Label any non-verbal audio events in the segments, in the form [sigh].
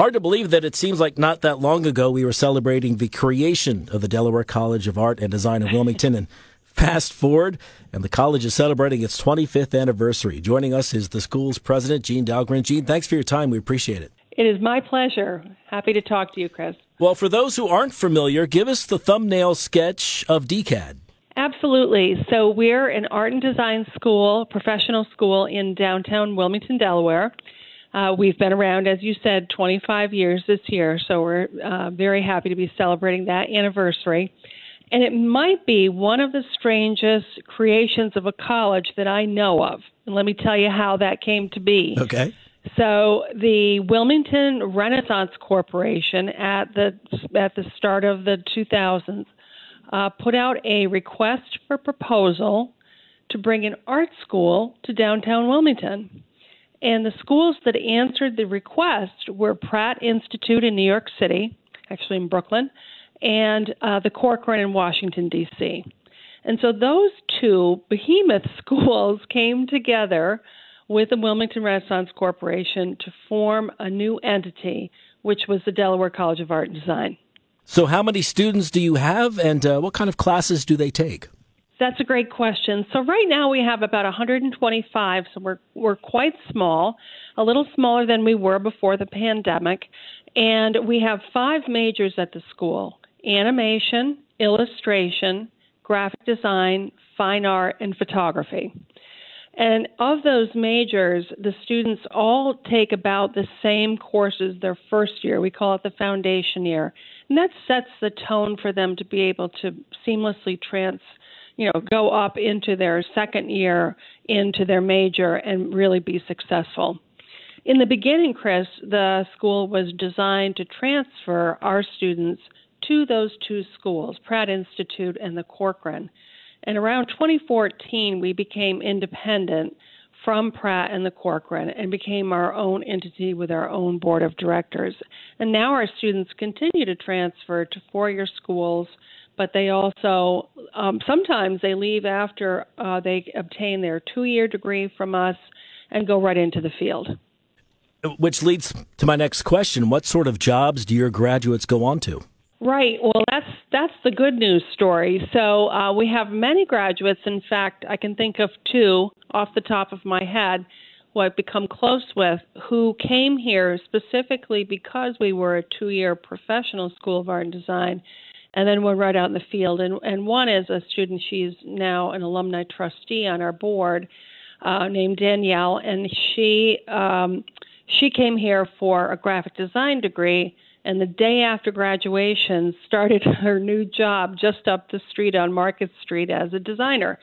Hard to believe that it seems like not that long ago we were celebrating the creation of the Delaware College of Art and Design in Wilmington. and [laughs] fast forward, and the college is celebrating its 25th anniversary. Joining us is the school's president, Jean Dahlgren. Jean, thanks for your time. We appreciate it. It is my pleasure. Happy to talk to you, Chris. Well, for those who aren't familiar, give us the thumbnail sketch of DCAD. Absolutely. So, we're an art and design school, professional school in downtown Wilmington, Delaware. Uh, we've been around, as you said, 25 years this year, so we're uh, very happy to be celebrating that anniversary. And it might be one of the strangest creations of a college that I know of. And let me tell you how that came to be. Okay. So the Wilmington Renaissance Corporation at the at the start of the 2000s uh, put out a request for proposal to bring an art school to downtown Wilmington. And the schools that answered the request were Pratt Institute in New York City, actually in Brooklyn, and uh, the Corcoran in Washington, D.C. And so those two behemoth [laughs] schools came together with the Wilmington Renaissance Corporation to form a new entity, which was the Delaware College of Art and Design. So, how many students do you have, and uh, what kind of classes do they take? That's a great question. So right now we have about 125, so we're we're quite small, a little smaller than we were before the pandemic, and we have five majors at the school: animation, illustration, graphic design, fine art, and photography. And of those majors, the students all take about the same courses their first year. We call it the foundation year. And that sets the tone for them to be able to seamlessly trans you know, go up into their second year into their major and really be successful. In the beginning, Chris, the school was designed to transfer our students to those two schools, Pratt Institute and the Corcoran. And around 2014, we became independent from Pratt and the Corcoran and became our own entity with our own board of directors. And now our students continue to transfer to four year schools but they also um, sometimes they leave after uh, they obtain their two-year degree from us and go right into the field. Which leads to my next question: What sort of jobs do your graduates go on to? Right. Well, that's that's the good news story. So uh, we have many graduates. In fact, I can think of two off the top of my head who I've become close with who came here specifically because we were a two-year professional school of art and design and then we're right out in the field. And, and one is a student, she's now an alumni trustee on our board, uh, named Danielle, and she um, she came here for a graphic design degree. And the day after graduation, started [laughs] her new job just up the street on Market Street as a designer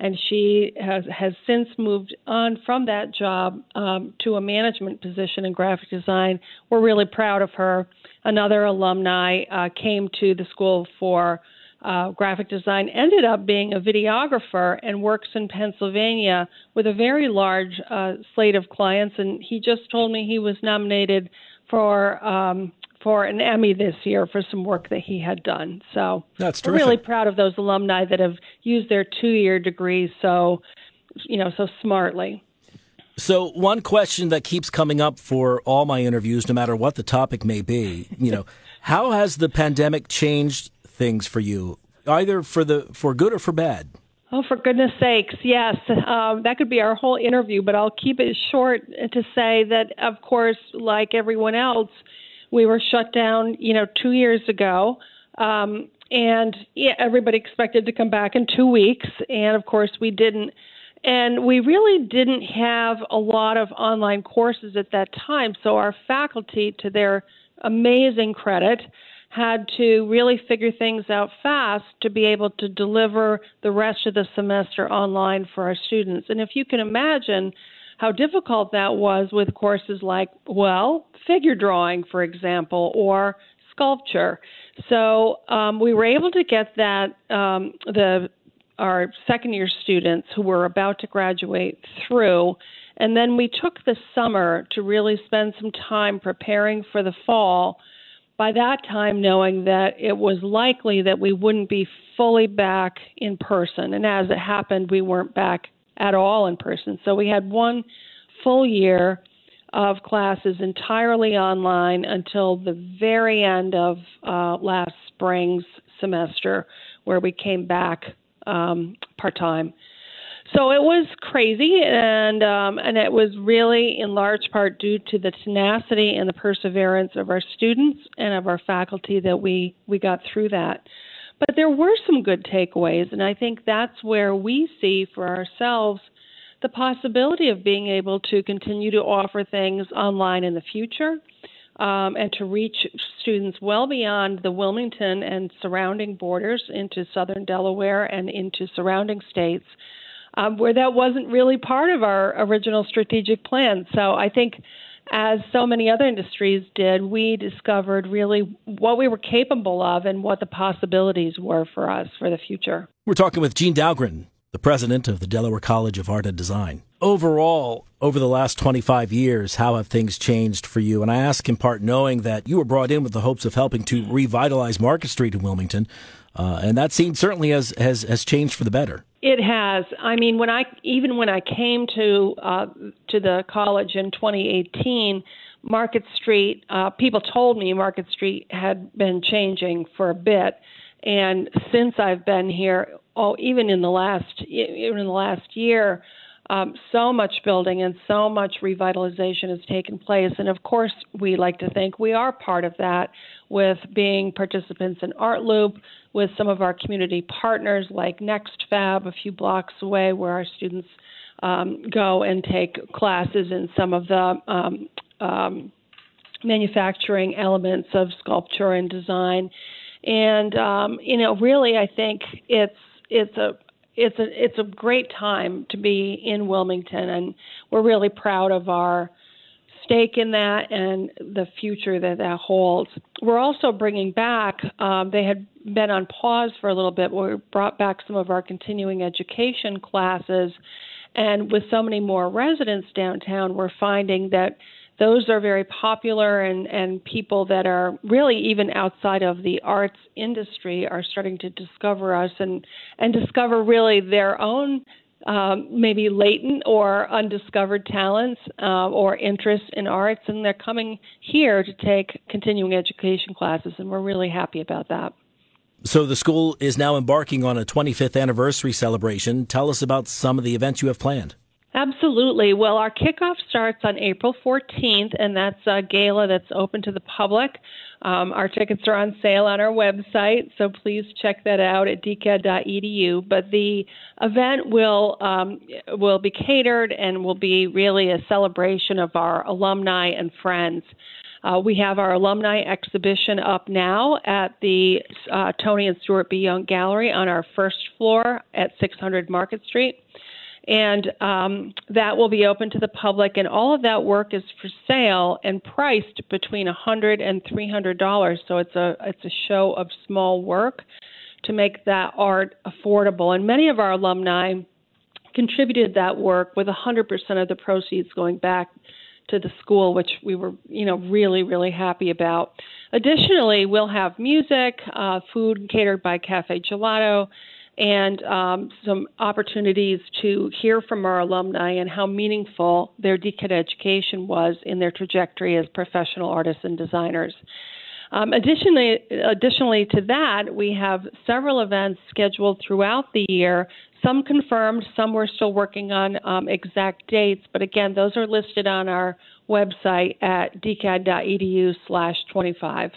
and she has has since moved on from that job um, to a management position in graphic design. We're really proud of her. Another alumni uh, came to the school for uh, graphic design, ended up being a videographer, and works in Pennsylvania with a very large uh, slate of clients. And he just told me he was nominated for um, for an Emmy this year for some work that he had done. So that's terrific. really proud of those alumni that have used their two-year degrees so, you know, so smartly. So one question that keeps coming up for all my interviews, no matter what the topic may be, you know, [laughs] how has the pandemic changed things for you, either for the for good or for bad? Oh, for goodness sakes, yes. Um, that could be our whole interview, but I'll keep it short to say that, of course, like everyone else, we were shut down, you know, two years ago. Um, and yeah, everybody expected to come back in two weeks. And of course, we didn't. And we really didn't have a lot of online courses at that time. So our faculty, to their amazing credit, had to really figure things out fast to be able to deliver the rest of the semester online for our students. And if you can imagine, how difficult that was with courses like, well, figure drawing, for example, or sculpture. So um, we were able to get that um, the our second year students who were about to graduate through. And then we took the summer to really spend some time preparing for the fall. By that time, knowing that it was likely that we wouldn't be fully back in person. And as it happened, we weren't back at all in person. So we had one full year of classes entirely online until the very end of uh, last spring's semester, where we came back um, part time. So it was crazy, and um, and it was really in large part due to the tenacity and the perseverance of our students and of our faculty that we we got through that. But there were some good takeaways, and I think that's where we see for ourselves the possibility of being able to continue to offer things online in the future um, and to reach students well beyond the Wilmington and surrounding borders into southern Delaware and into surrounding states. Um, where that wasn't really part of our original strategic plan. So I think as so many other industries did, we discovered really what we were capable of and what the possibilities were for us for the future. We're talking with Jean Dahlgren, the president of the Delaware College of Art and Design. Overall, over the last 25 years, how have things changed for you? And I ask in part knowing that you were brought in with the hopes of helping to revitalize Market Street in Wilmington, uh, and that scene certainly has, has has changed for the better. It has. I mean, when I even when I came to uh, to the college in 2018, Market Street, uh, people told me Market Street had been changing for a bit, and since I've been here, oh, even in the last even in the last year, um, so much building and so much revitalization has taken place. And of course, we like to think we are part of that with being participants in Art Loop, with some of our community partners like Next Fab a few blocks away, where our students um, go and take classes in some of the um, um, manufacturing elements of sculpture and design. And um, you know, really, I think it's it's a it's a it's a great time to be in Wilmington, and we're really proud of our stake in that and the future that that holds. We're also bringing back. Um, they had been on pause for a little bit. We brought back some of our continuing education classes, and with so many more residents downtown, we're finding that those are very popular and, and people that are really even outside of the arts industry are starting to discover us and, and discover really their own um, maybe latent or undiscovered talents uh, or interests in arts, and they're coming here to take continuing education classes, and we're really happy about that. So the school is now embarking on a 25th anniversary celebration. Tell us about some of the events you have planned. Absolutely. Well, our kickoff starts on April 14th, and that's a gala that's open to the public. Um, our tickets are on sale on our website, so please check that out at dcad.edu. But the event will um, will be catered and will be really a celebration of our alumni and friends. Uh, we have our alumni exhibition up now at the uh, Toni and Stuart B. Young Gallery on our first floor at 600 Market Street and um, that will be open to the public. And all of that work is for sale and priced between a hundred and three hundred dollars. So it's a it's a show of small work to make that art affordable. And many of our alumni contributed that work with a 100% of the proceeds going back to the school, which we were, you know, really, really happy about. Additionally, we'll have music, uh, food catered by Cafe Gelato, and um, some opportunities to hear from our alumni and how meaningful their DCAD education was in their trajectory as professional artists and designers. Um, additionally, additionally to that, we have several events scheduled throughout the year. Some confirmed, some we're still working on um, exact dates, but again, those are listed on our website at dcad.edu/25.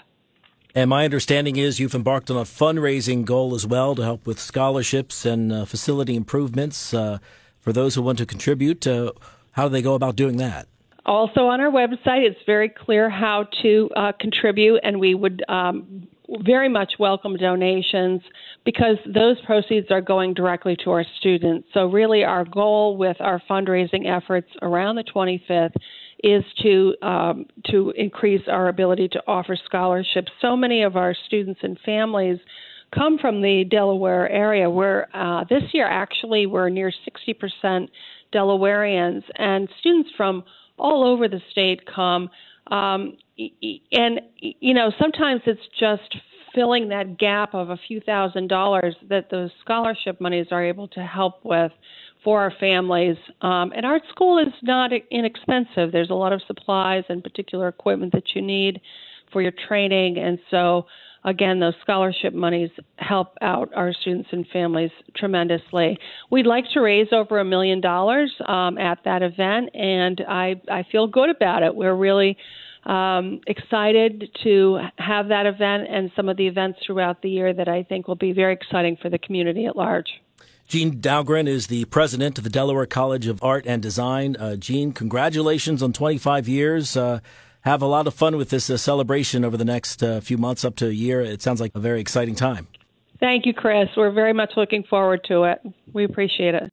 And my understanding is you've embarked on a fundraising goal as well to help with scholarships and uh, facility improvements uh, for those who want to contribute. Uh, how do they go about doing that? Also on our website, it's very clear how to uh, contribute, and we would um, very much welcome donations because those proceeds are going directly to our students. So, really, our goal with our fundraising efforts around the 25th is to um, to increase our ability to offer scholarships. So many of our students and families come from the Delaware area, where uh, this year actually we're near 60% Delawareans, and students from all over the state come. Um, and you know, sometimes it's just filling that gap of a few thousand dollars that those scholarship monies are able to help with for our families. Um, and art school is not inexpensive. There's a lot of supplies and particular equipment that you need for your training. And so, again, those scholarship monies help out our students and families tremendously. We'd like to raise over a million dollars um, at that event, and I, I feel good about it. We're really um, excited to have that event and some of the events throughout the year that I think will be very exciting for the community at large. Jean Dahlgren is the president of the Delaware College of Art and Design. Uh, Jean, congratulations on 25 years. Uh, have a lot of fun with this uh, celebration over the next uh, few months, up to a year. It sounds like a very exciting time. Thank you, Chris. We're very much looking forward to it. We appreciate it.